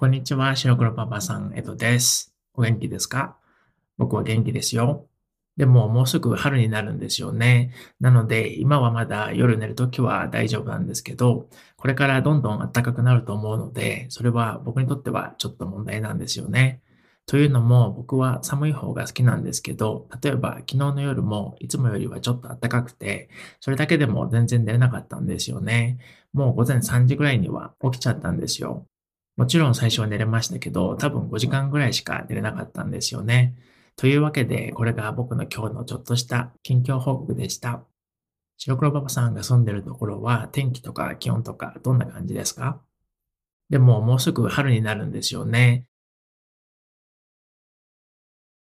こんにちは、白黒パパさん、エドです。お元気ですか？僕は元気ですよ。でも、もうすぐ春になるんですよね。なので、今はまだ夜寝るときは大丈夫なんですけど、これからどんどん暖かくなると思うので、それは僕にとってはちょっと問題なんですよね。というのも、僕は寒い方が好きなんですけど、例えば昨日の夜もいつもよりはちょっと暖かくて、それだけでも全然寝れなかったんですよね。もう午前3時ぐらいには起きちゃったんですよ。もちろん最初は寝れましたけど、多分5時間ぐらいしか寝れなかったんですよね。というわけで、これが僕の今日のちょっとした近況報告でした。白黒パパさんが住んでるところは天気とか気温とかどんな感じですか？でももうすぐ春になるんですよね。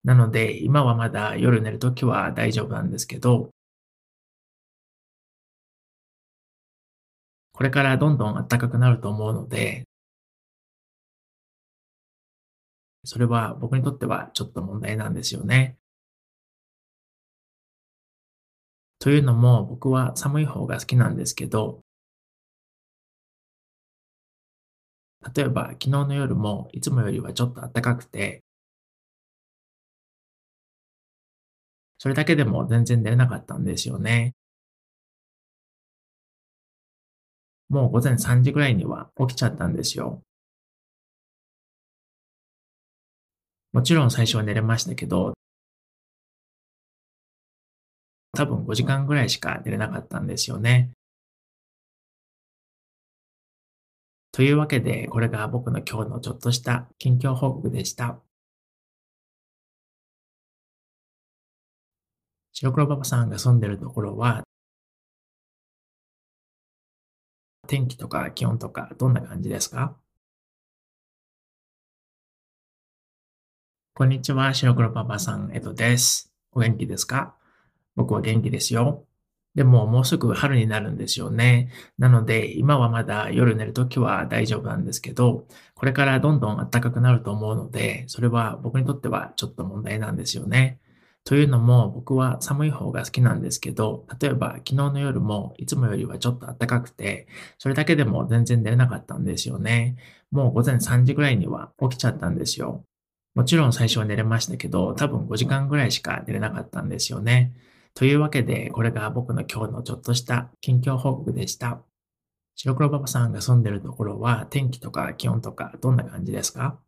なので今はまだ夜寝るときは大丈夫なんですけど、これからどんどん暖かくなると思うので、それは僕にとってはちょっと問題なんですよね。というのも僕は寒い方が好きなんですけど、例えば昨日の夜もいつもよりはちょっと暖かくて、それだけでも全然寝れなかったんですよね。もう午前3時ぐらいには起きちゃったんですよ。もちろん最初は寝れましたけど、多分5時間ぐらいしか寝れなかったんですよね。というわけで、これが僕の今日のちょっとした近況報告でした。白黒パパさんが住んでるところは、天気とか気温とかどんな感じですか？こんにちは、白黒パパさん、エドです。お元気ですか？僕は元気ですよ。でももうすぐ春になるんですよね。なので今はまだ夜寝るときは大丈夫なんですけど、これからどんどん暖かくなると思うので、それは僕にとってはちょっと問題なんですよね。というのも僕は寒い方が好きなんですけど、例えば昨日の夜もいつもよりはちょっと暖かくて、それだけでも全然寝れなかったんですよね。もう午前3時ぐらいには起きちゃったんですよ。もちろん最初は寝れましたけど、多分5時間ぐらいしか寝れなかったんですよね。というわけで、これが僕の今日のちょっとした近況報告でした。白黒パパさんが住んでるところは天気とか気温とかどんな感じですか？